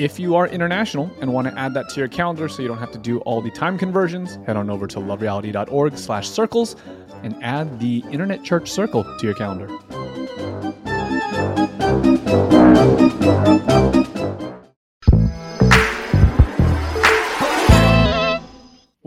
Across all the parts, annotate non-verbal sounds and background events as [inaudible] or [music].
If you are international and want to add that to your calendar so you don't have to do all the time conversions, head on over to lovereality.org slash circles and add the Internet Church Circle to your calendar.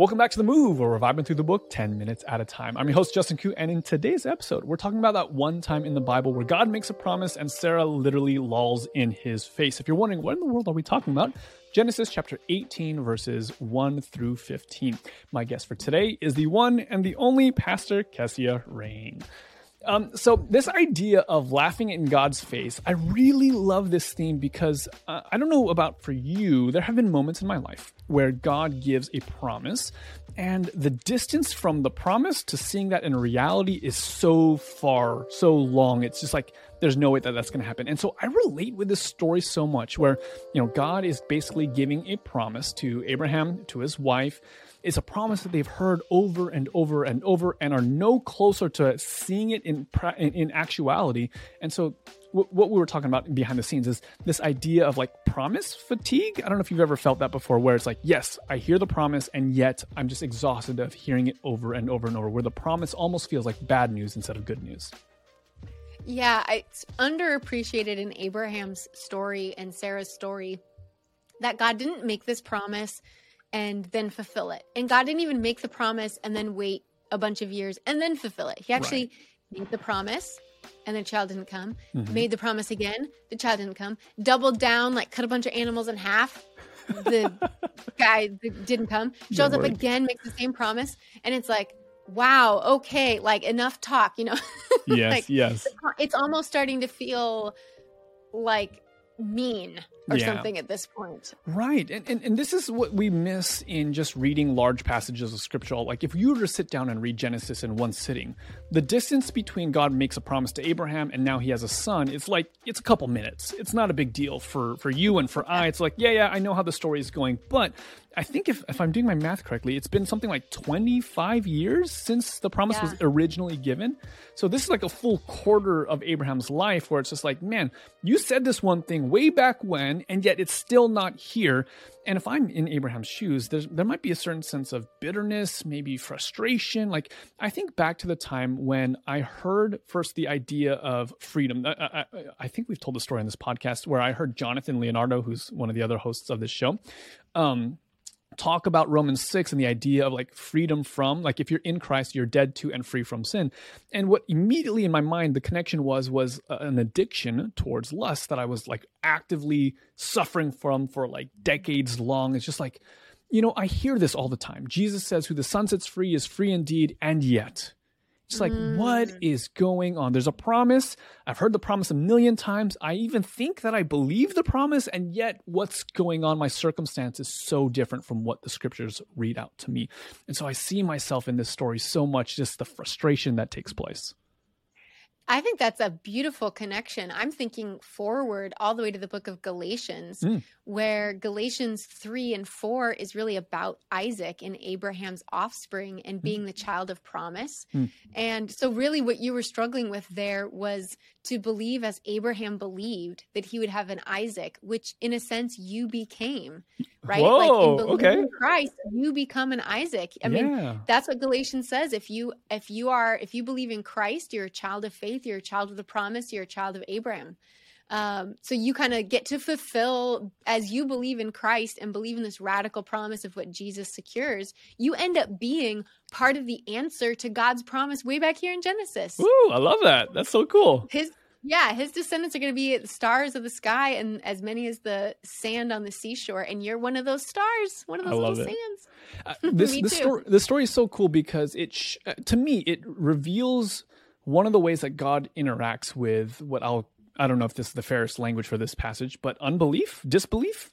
Welcome back to The Move, where we're vibing through the book 10 minutes at a time. I'm your host, Justin Khoe, and in today's episode, we're talking about that one time in the Bible where God makes a promise and Sarah literally lolls in his face. If you're wondering, what in the world are we talking about? Genesis chapter 18, verses 1 through 15. My guest for today is the one and the only Pastor Kessia Reyne. Um, so this idea of laughing in God's face, I really love this theme because uh, I don't know about for you, there have been moments in my life where God gives a promise, and the distance from the promise to seeing that in reality is so far, so long. It's just like there's no way that that's going to happen. And so I relate with this story so much, where you know God is basically giving a promise to Abraham, to his wife. It's a promise that they've heard over and over and over and are no closer to seeing it in in, actuality. And so, what we were talking about behind the scenes is this idea of like promise fatigue. I don't know if you've ever felt that before, where it's like, yes, I hear the promise, and yet I'm just exhausted of hearing it over and over and over, where the promise almost feels like bad news instead of good news. Yeah, it's underappreciated in Abraham's story and Sarah's story that God didn't make this promise and then fulfill it. And God didn't even make the promise and then wait a bunch of years and then fulfill it. He actually made the promise and the child didn't come. Mm-hmm. Made the promise again, the child didn't come. Doubled down, like cut a bunch of animals in half. The [laughs] guy didn't come. Shows up again, makes the same promise. And it's like, wow, okay, like enough talk, you know? [laughs] Yes, Like, yes. it's almost starting to feel like mean or Yeah. something at this point. Right. And, and and this is what we miss in just reading large passages of scripture. Like if you were to sit down and read Genesis in one sitting, the distance between God makes a promise to Abraham and now he has a son, it's like it's a couple minutes. It's not a big deal for for you and for I. It's like, yeah, yeah, I know how the story is going. But I think if, if I'm doing my math correctly, it's been something like 25 years since the promise was originally given. So this is like a full quarter of Abraham's life where it's just like, man, you said this one thing way back when, and yet it's still not here. And if I'm in Abraham's shoes, there's, there might be a certain sense of bitterness, maybe frustration. Like I think back to the time when I heard first the idea of freedom. I, I, I- I think we've told the story on this podcast where I heard Jonathan Leonardo, who's one of the other hosts of this show, um, talk about Romans 6 and the idea of like freedom from like if you're in Christ you're dead to and free from sin. And what immediately in my mind the connection was was uh, an addiction towards lust that I was like actively suffering from for like decades long. It's just like you know, I hear this all the time. Jesus says who the sun sets free is free indeed and yet it's like, what mm. is going on? There's a promise. I've heard the promise a million times. I even think that I believe the promise, and yet what's going on? My circumstance is so different from what the scriptures read out to me. And so I see myself in this story so much, just the frustration that takes place. I think that's a beautiful connection. I'm thinking forward all the way to the book of Galatians, Mm. where Galatians 3 and 4 is really about Isaac and Abraham's offspring and being the child of promise. Mm. And so, really, what you were struggling with there was to believe as Abraham believed that he would have an Isaac, which in a sense you became, right? like in believing okay. in Christ, you become an Isaac. I mean, that's what galatians says if you if you are if you believe in christ you're a child of faith you're a child of the promise you're a child of abraham um, so you kind of get to fulfill as you believe in christ and believe in this radical promise of what jesus secures you end up being part of the answer to god's promise way back here in genesis Ooh, I love that. That's so cool. his yeah his descendants are going to be the stars of the sky and as many as the sand on the seashore and you're one of those stars one of those little it. sands Uh, [laughs] this this story this story is so cool because it sh- uh, to me it reveals one of the ways that God interacts with what I'll I don't know if this is the fairest language for this passage, but unbelief, disbelief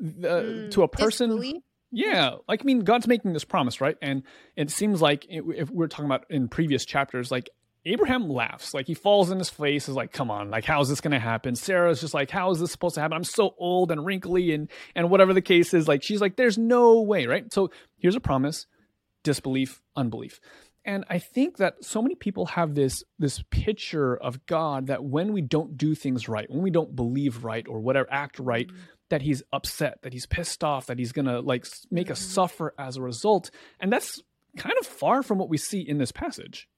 uh, Mm, to a person. disbelief. Yeah, like I mean, God's making this promise, right? And it seems like i- if we're talking about in previous chapters, like Abraham laughs, like he falls in his face, is like, "Come on, like how is this going to happen?" Sarah's just like, "How is this supposed to happen? I'm so old and wrinkly, and and whatever the case is, like she's like, "There's no way," right? So here's a promise: disbelief, unbelief. And I think that so many people have this this picture of God that when we don't do things right, when we don't believe right or whatever, act right, that he's upset, that he's pissed off, that he's gonna like make us Mhm. suffer as a result. And that's kind of far from what we see in this passage.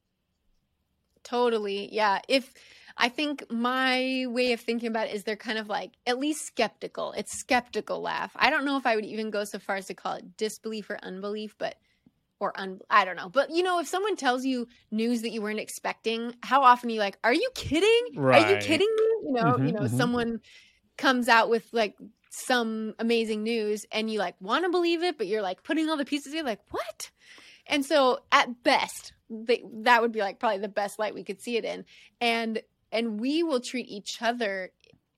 Totally. Yeah. If I think my way of thinking about it is they're kind of like at least skeptical. It's skeptical laugh. I don't know if I would even go so far as to call it disbelief or unbelief, but or un I don't know. But you know, if someone tells you news that you weren't expecting, how often are you like, "Are you kidding? Are you kidding me?" You know, Mhm, you know, mhm. someone comes out with like some amazing news and you like want to believe it, but you're like putting all the pieces together like, "What?" And so at best, they, that would be like probably the best light we could see it in. And and we will treat each other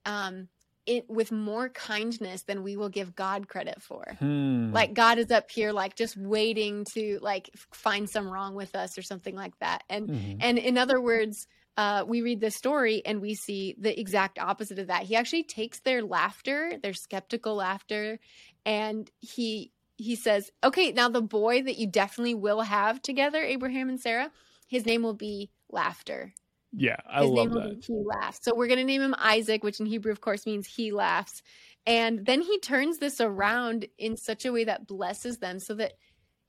um it with more kindness than we will give God credit for. Hmm. Like God is up here like just waiting to like find some wrong with us or something like that. And Mhm. and in other words, uh, we read this story and we see the exact opposite of that. He actually takes their laughter, their skeptical laughter, and he he says, "Okay, now the boy that you definitely will have together, Abraham and Sarah, his name will be Laughter. Yeah, I His love that. He laughs. So we're going to name him Isaac, which in Hebrew, of course, means he laughs. And then he turns this around in such a way that blesses them so that,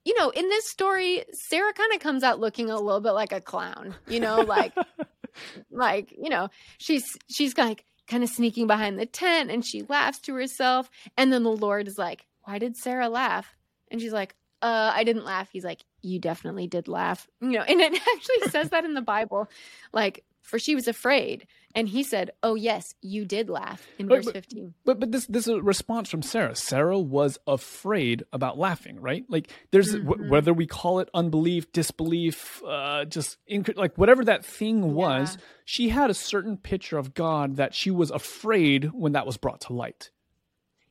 you know, in this story, Sarah kind of comes out looking a little bit like a clown, you know, like, [laughs] like, you know, she's, she's like kind of sneaking behind the tent and she laughs to herself. And then the Lord is like, why did Sarah laugh? And she's like, uh, I didn't laugh. He's like, you definitely did laugh. You know, and it [laughs] actually says that in the Bible, like, for she was afraid. And he said, Oh, yes, you did laugh in But- verse 15. But but this this is a response from Sarah. Sarah was afraid about laughing, right? Like there's Mhm. w- whether we call it unbelief, disbelief, uh, just inc- like whatever that thing was, Yeah. she had a certain picture of God that she was afraid when that was brought to light.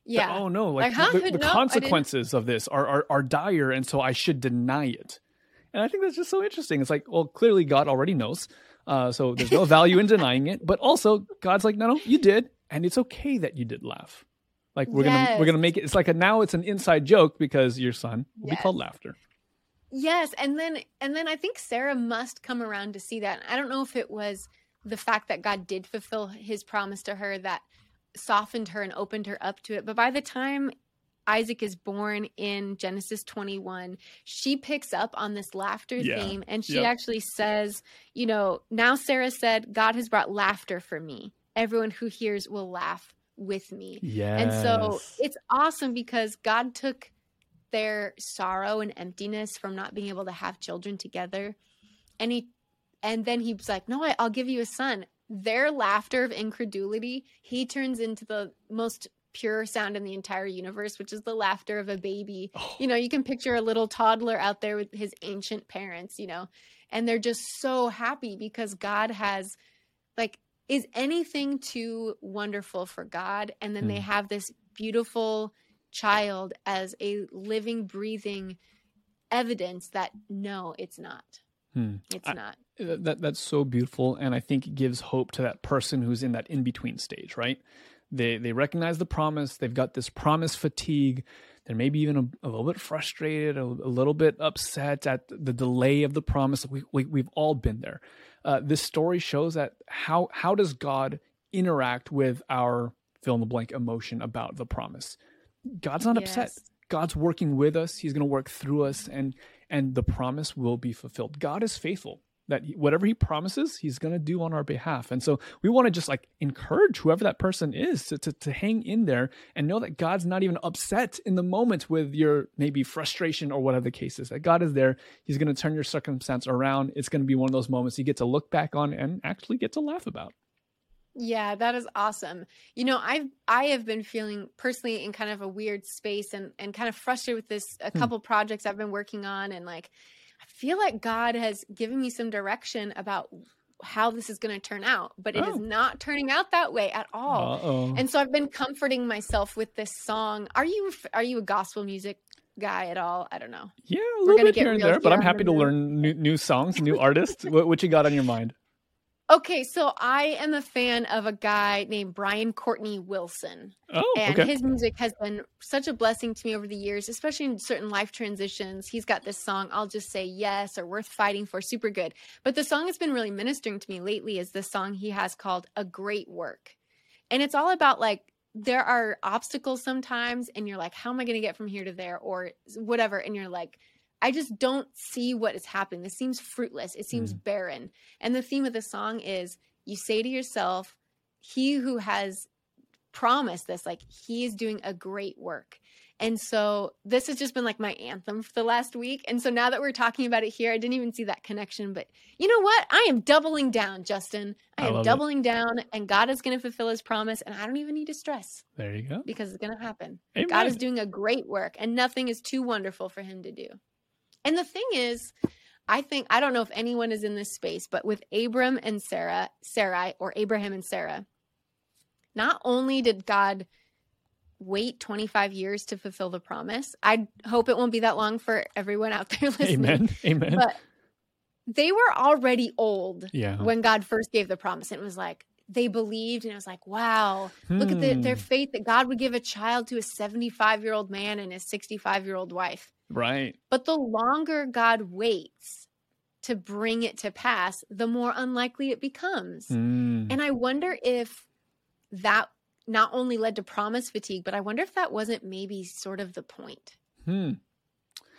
That, Yeah. oh no, like, Like, huh? the, the No, consequences of this are, are are dire, and so I should deny it. And I think that's just so interesting. It's like, well, clearly God already knows, uh, so there's no value in denying it. But also, God's like, no, no, you did, and it's okay that you did laugh. Like we're gonna we're gonna make it. It's like a now it's an inside joke because your son will be called laughter. Yes, and then and then I think Sarah must come around to see that. I don't know if it was the fact that God did fulfill his promise to her that softened her and opened her up to it. But by the time Isaac is born in Genesis 21, she picks up on this laughter Yeah. theme and she Yep. actually says, you know, now Sarah said, God has brought laughter for me. Everyone who hears will laugh with me. Yeah. And so it's awesome because God took their sorrow and emptiness from not being able to have children together. And he and then he was like, No, I, I'll give you a son. Their laughter of incredulity, he turns into the most pure sound in the entire universe, which is the laughter of a baby. Oh. You know, you can picture a little toddler out there with his ancient parents, you know, and they're just so happy because God has like is anything too wonderful for God? And then they Hmm. have this beautiful child as a living, breathing evidence that no, it's not. Hmm. It's I- not. that that's so beautiful and i think it gives hope to that person who's in that in between stage right? They they recognize the promise they've got this promise fatigue they're maybe even a, a little bit frustrated a, a little bit upset at the delay of the promise we, we we've all been there. Uh, this story shows that how how does god interact with our fill in the blank emotion about the promise? God's not upset. God's working with us he's going to work through us and and the promise will be fulfilled. God is faithful that whatever he promises he's going to do on our behalf. And so we want to just like encourage whoever that person is to, to, to hang in there and know that god's not even upset in the moment with your maybe frustration or whatever the case is. That god is there. He's going to turn your circumstance around. It's going to be one of those moments you get to look back on and actually get to laugh about Yeah, that is awesome. You know, I've I have been feeling personally in kind of a weird space and and kind of frustrated with this a Hmm. couple projects I've been working on and like I feel like God has given me some direction about how this is going to turn out, but it is Oh. not turning out that way at all. Uh-oh. And so I've been comforting myself with this song. Are you are you a gospel music guy at all? I don't know. yeah a we're little bit here and there but i'm happy to learn new, new songs new artists what, what you got on your mind Okay, so I am a fan of a guy named Brian Courtney Wilson. oh and okay. his music has been such a blessing to me over the years especially in certain life transitions. He's got this song i'll just say yes or worth fighting for super good. But the song that's been really ministering to me lately is this song he has called a great work. And it's all about like there are obstacles sometimes and you're like how am i going to get from here to there? or whatever and you're like i just don't see what is happening. This seems fruitless. It seems mm. barren. And the theme of the song is you say to yourself he who has promised this like he is doing a great work. And so this has just been like my anthem for the last week. And so now that we're talking about it here i didn't even see that connection but you know what? I am doubling down justin. I, I am love it. doubling down and god is going to fulfill his promise and i don't even need to stress there you go. because it's going to happen. Amen. God is doing a great work and nothing is too wonderful for him to do. And the thing is, I think I don't know if anyone is in this space, but with Abram and Sarah, Sarai or Abraham and Sarah, not only did God wait 25 years to fulfill the promise, I hope it won't be that long for everyone out there [laughs] listening. amen amen But they were already old yeah when God first gave the promise. And it was like they believed, and it was like, wow, Look at the, Hmm. their faith that God would give a child to a 75 year old man and his 65 year old wife. right But the longer God waits to bring it to pass, the more unlikely it becomes. Mm. And I wonder if that not only led to promise fatigue, but I wonder if that wasn't maybe sort of the point. Hmm.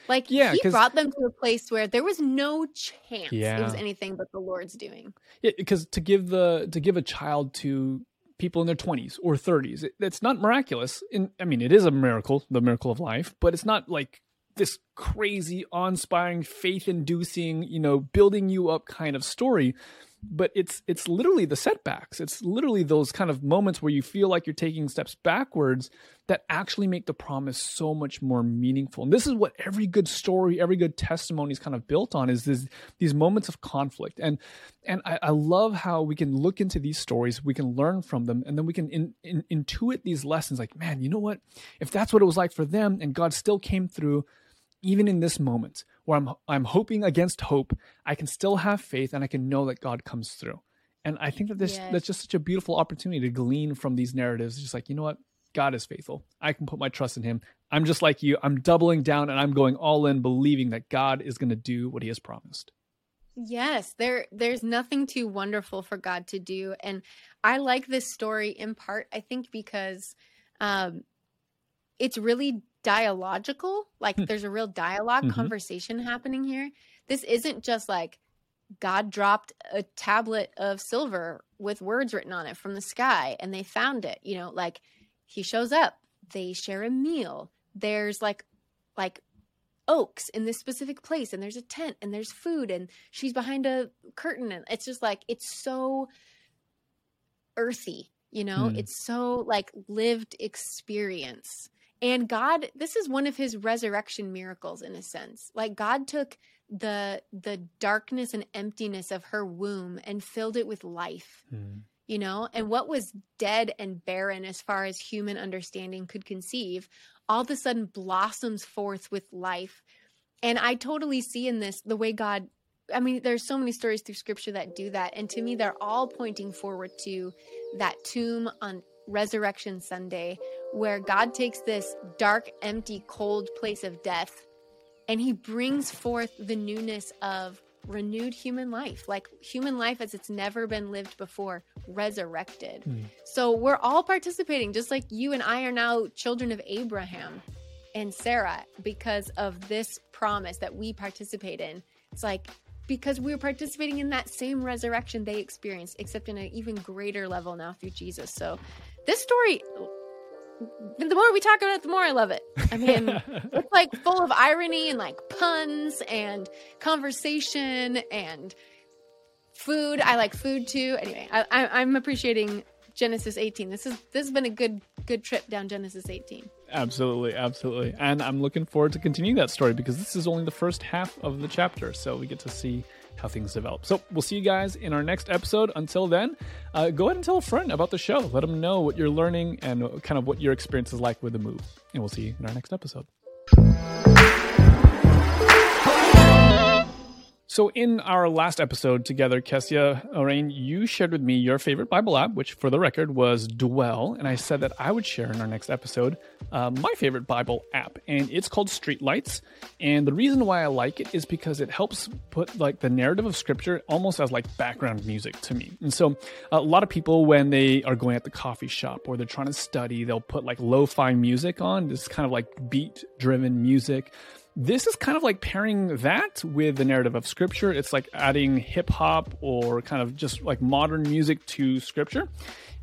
Like Yeah, he brought them to a place where there was no chance it was anything but the Lord's doing. Yeah, because to give the to give a child to people in their 20s or 30s, it, it's not miraculous. In I mean, it is a miracle, the miracle of life, but it's not like this crazy, awe-inspiring, faith-inducing, you know, building you up kind of story. But it's it's literally the setbacks. It's literally those kind of moments where you feel like you're taking steps backwards that actually make the promise so much more meaningful. And this is what every good story, every good testimony is kind of built on is this, these moments of conflict. And and I, I love how we can look into these stories, we can learn from them, and then we can in, in, intuit these lessons. Like, man, you know what? If that's what it was like for them, and God still came through, even in this moment where I'm I'm hoping against hope, I can still have faith, and I can know that God comes through. And I think that this Yes. that's just such a beautiful opportunity to glean from these narratives. It's just like, you know what? God is faithful. I can put my trust in him. I'm just like you. I'm doubling down and I'm going all in, believing that God is going to do what he has promised. Yes, there there's nothing too wonderful for God to do and I like this story in part I think because um it's really dialogical, like Hmm. there's a real dialog Mhm. conversation happening here. This isn't just like God dropped a tablet of silver with words written on it from the sky and they found it, you know, like he shows up, they share a meal. There's like like oaks in this specific place and there's a tent and there's food and she's behind a curtain and it's just like it's so earthy you know Hmm. it's so like lived experience and god this is one of his resurrection miracles in a sense. Like god took the the darkness and emptiness of her womb and filled it with life hmm. you know? And what was dead and barren as far as human understanding could conceive all of a sudden blossoms forth with life. And i totally see in this the way god I mean, there's so many stories through scripture that do that. And to me, they're all pointing forward to that tomb on Resurrection Sunday, where God takes this dark, empty, cold place of death and he brings forth the newness of renewed human life, like human life as it's never been lived before, resurrected. Mm. So we're all participating, just like you and I are now children of Abraham and Sarah because of this promise that we participate in. It's like because we're participating in that same resurrection they experienced, except in an even greater level now through Jesus. So this story the more we talk about it, the more I love it. I [laughs] mean, it's like full of irony and like puns and conversation and food. I like food too. Anyway, I, I, I'm appreciating Genesis 18. This is this has been a good good trip down Genesis 18. Absolutely, absolutely. And I'm looking forward to continuing that story because this is only the first half of the chapter, so we get to see how things develop. So we'll see you guys in our next episode. Until then, uh, go ahead and tell a friend about the show. Let them know what you're learning and kind of what your experience is like with the move. And we'll see you in our next episode. So, in our last episode together, Kessia, Orain, you shared with me your favorite Bible app, which for the record was Dwell. And I said that I would share in our next episode uh, my favorite Bible app, and it's called Streetlights. And the reason why I like it is because it helps put like the narrative of Scripture almost as like background music to me. And so, a lot of people, when they are going at the coffee shop or they're trying to study, they'll put like lo fi music on, this kind of like beat driven music this is kind of like pairing that with the narrative of scripture. It's like adding hip hop or kind of just like modern music to scripture.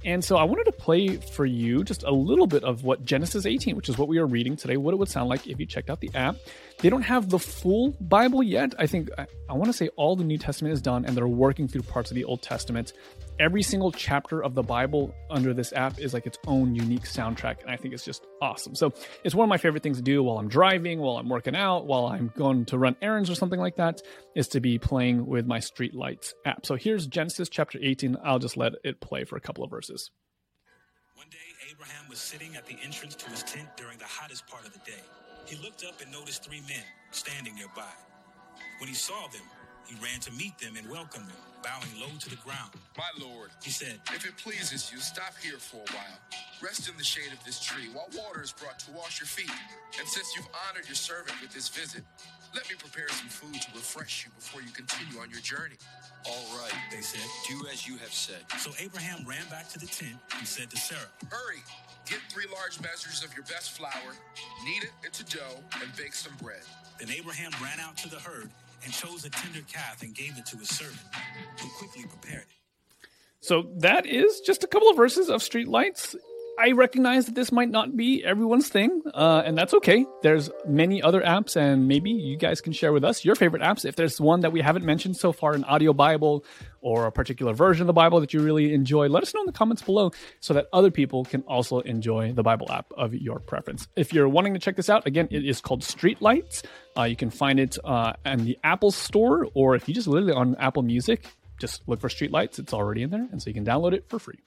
And so I wanted to play for you just a little bit of what Genesis 18, which is what we are reading today, what it would sound like if you checked out the app. They don't have the full Bible yet. I think I, I want to say all the New Testament is done and they're working through parts of the Old Testament every single chapter of the Bible under this app is like its own unique soundtrack. And I think it's just awesome. So it's one of my favorite things to do while I'm driving, while I'm working out, while I'm going to run errands or something like that, is to be playing with my Street Lights app. So here's Genesis chapter 18. I'll just let it play for a couple of verses. One day, Abraham was sitting at the entrance to his tent during the hottest part of the day. He looked up and noticed three men standing nearby. When he saw them, he ran to meet them and welcome them, bowing low to the ground. My lord, he said, if it pleases you, stop here for a while. Rest in the shade of this tree while water is brought to wash your feet. And since you've honored your servant with this visit, let me prepare some food to refresh you before you continue on your journey. All right, they said. Do as you have said. So Abraham ran back to the tent and said to Sarah, Hurry, get three large measures of your best flour, knead it into dough, and bake some bread. Then Abraham ran out to the herd and chose a tender calf and gave it to his servant, who quickly prepared it. So that is just a couple of verses of Streetlights. I recognize that this might not be everyone's thing, uh, and that's okay. There's many other apps, and maybe you guys can share with us your favorite apps. If there's one that we haven't mentioned so far, an audio Bible or a particular version of the Bible that you really enjoy, let us know in the comments below so that other people can also enjoy the Bible app of your preference. If you're wanting to check this out, again, it is called Streetlights. Uh, you can find it uh, in the Apple Store, or if you just literally on Apple Music, just look for Streetlights. It's already in there, and so you can download it for free.